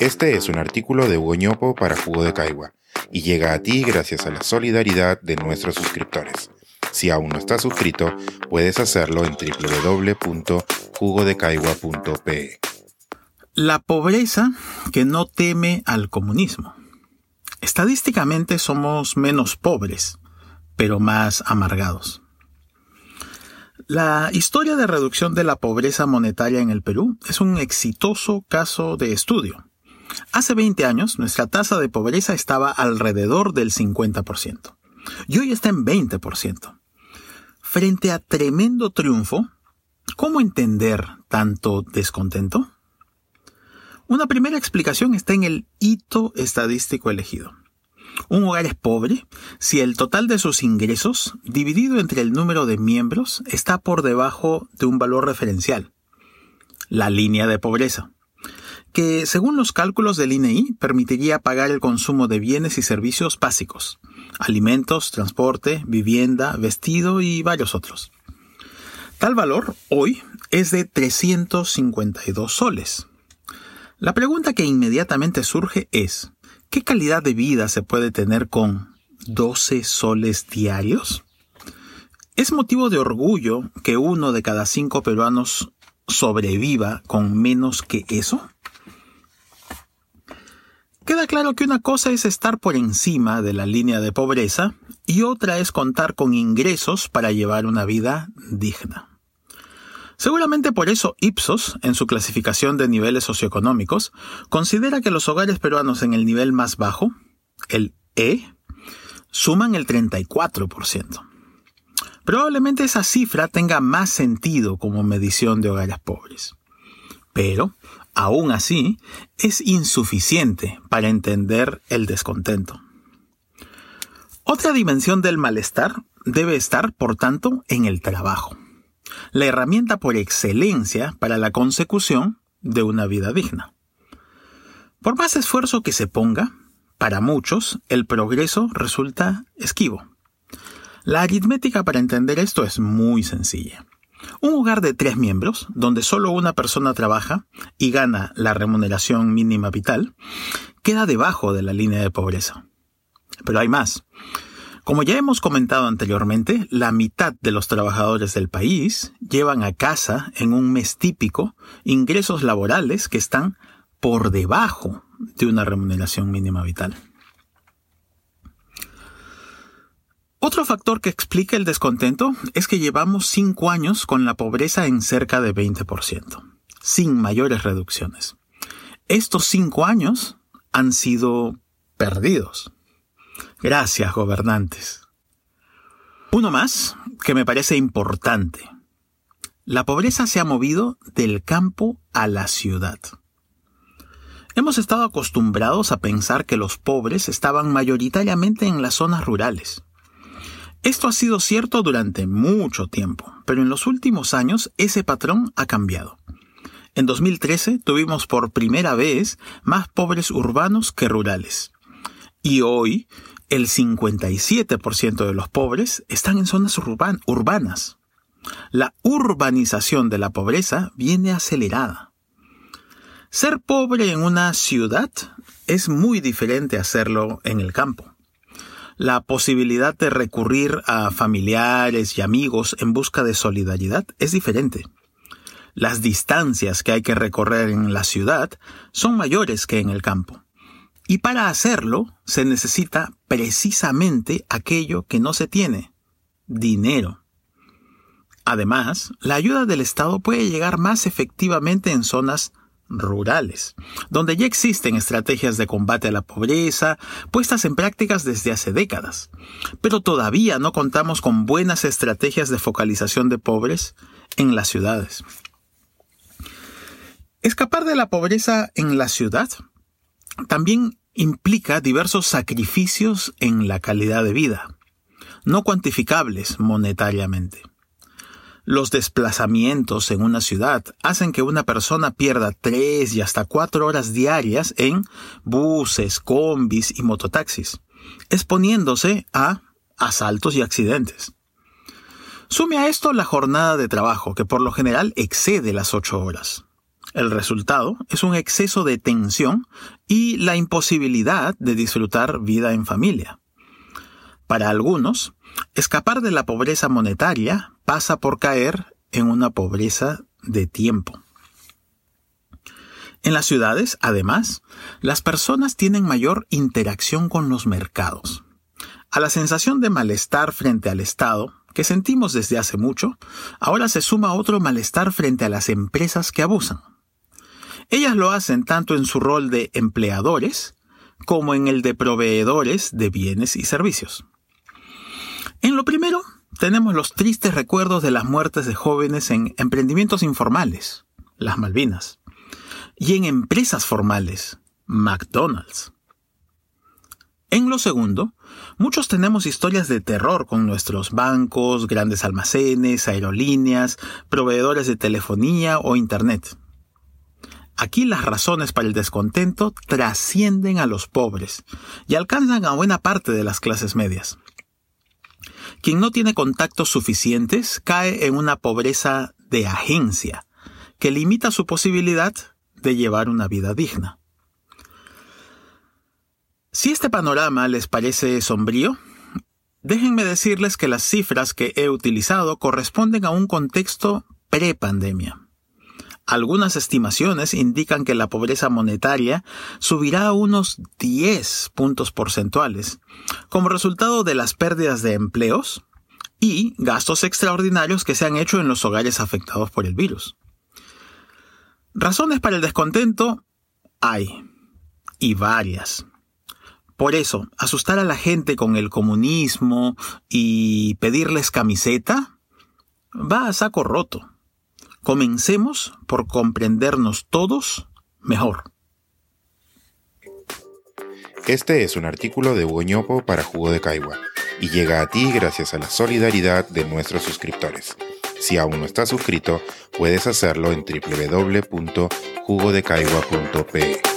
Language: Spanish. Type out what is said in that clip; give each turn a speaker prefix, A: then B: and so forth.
A: Este es un artículo de Hugo para Jugo de Caigua y llega a ti gracias a la solidaridad de nuestros suscriptores. Si aún no estás suscrito, puedes hacerlo en www.jugodecaigua.pe.
B: La pobreza que no teme al comunismo. Estadísticamente somos menos pobres, pero más amargados. La historia de reducción de la pobreza monetaria en el Perú es un exitoso caso de estudio. Hace 20 años nuestra tasa de pobreza estaba alrededor del 50% y hoy está en 20%. Frente a tremendo triunfo, ¿cómo entender tanto descontento? Una primera explicación está en el hito estadístico elegido. Un hogar es pobre si el total de sus ingresos, dividido entre el número de miembros, está por debajo de un valor referencial, la línea de pobreza que según los cálculos del INEI permitiría pagar el consumo de bienes y servicios básicos, alimentos, transporte, vivienda, vestido y varios otros. Tal valor hoy es de 352 soles. La pregunta que inmediatamente surge es, ¿qué calidad de vida se puede tener con 12 soles diarios? ¿Es motivo de orgullo que uno de cada cinco peruanos sobreviva con menos que eso? Queda claro que una cosa es estar por encima de la línea de pobreza y otra es contar con ingresos para llevar una vida digna. Seguramente por eso Ipsos, en su clasificación de niveles socioeconómicos, considera que los hogares peruanos en el nivel más bajo, el E, suman el 34%. Probablemente esa cifra tenga más sentido como medición de hogares pobres. Pero aún así, es insuficiente para entender el descontento. Otra dimensión del malestar debe estar, por tanto, en el trabajo, la herramienta por excelencia para la consecución de una vida digna. Por más esfuerzo que se ponga, para muchos el progreso resulta esquivo. La aritmética para entender esto es muy sencilla. Un hogar de tres miembros, donde solo una persona trabaja y gana la remuneración mínima vital, queda debajo de la línea de pobreza. Pero hay más. Como ya hemos comentado anteriormente, la mitad de los trabajadores del país llevan a casa en un mes típico ingresos laborales que están por debajo de una remuneración mínima vital. Otro factor que explica el descontento es que llevamos cinco años con la pobreza en cerca de 20%, sin mayores reducciones. Estos cinco años han sido perdidos. Gracias, gobernantes. Uno más que me parece importante. La pobreza se ha movido del campo a la ciudad. Hemos estado acostumbrados a pensar que los pobres estaban mayoritariamente en las zonas rurales. Esto ha sido cierto durante mucho tiempo, pero en los últimos años ese patrón ha cambiado. En 2013 tuvimos por primera vez más pobres urbanos que rurales. Y hoy el 57% de los pobres están en zonas urbanas. La urbanización de la pobreza viene acelerada. Ser pobre en una ciudad es muy diferente a hacerlo en el campo la posibilidad de recurrir a familiares y amigos en busca de solidaridad es diferente. Las distancias que hay que recorrer en la ciudad son mayores que en el campo. Y para hacerlo se necesita precisamente aquello que no se tiene, dinero. Además, la ayuda del Estado puede llegar más efectivamente en zonas rurales, donde ya existen estrategias de combate a la pobreza puestas en prácticas desde hace décadas. Pero todavía no contamos con buenas estrategias de focalización de pobres en las ciudades. Escapar de la pobreza en la ciudad también implica diversos sacrificios en la calidad de vida, no cuantificables monetariamente. Los desplazamientos en una ciudad hacen que una persona pierda tres y hasta cuatro horas diarias en buses, combis y mototaxis, exponiéndose a asaltos y accidentes. Sume a esto la jornada de trabajo, que por lo general excede las ocho horas. El resultado es un exceso de tensión y la imposibilidad de disfrutar vida en familia. Para algunos, escapar de la pobreza monetaria pasa por caer en una pobreza de tiempo. En las ciudades, además, las personas tienen mayor interacción con los mercados. A la sensación de malestar frente al Estado, que sentimos desde hace mucho, ahora se suma otro malestar frente a las empresas que abusan. Ellas lo hacen tanto en su rol de empleadores como en el de proveedores de bienes y servicios. Tenemos los tristes recuerdos de las muertes de jóvenes en emprendimientos informales, las Malvinas y en empresas formales, McDonald's. En lo segundo, muchos tenemos historias de terror con nuestros bancos, grandes almacenes, aerolíneas, proveedores de telefonía o Internet. Aquí las razones para el descontento trascienden a los pobres y alcanzan a buena parte de las clases medias. Quien no tiene contactos suficientes cae en una pobreza de agencia, que limita su posibilidad de llevar una vida digna. Si este panorama les parece sombrío, déjenme decirles que las cifras que he utilizado corresponden a un contexto pre-pandemia. Algunas estimaciones indican que la pobreza monetaria subirá a unos 10 puntos porcentuales, como resultado de las pérdidas de empleos y gastos extraordinarios que se han hecho en los hogares afectados por el virus. Razones para el descontento hay, y varias. Por eso, asustar a la gente con el comunismo y pedirles camiseta va a saco roto. Comencemos por comprendernos todos mejor.
A: Este es un artículo de Hugo para Jugo de Caigua y llega a ti gracias a la solidaridad de nuestros suscriptores. Si aún no estás suscrito, puedes hacerlo en www.jugodecaigua.pe.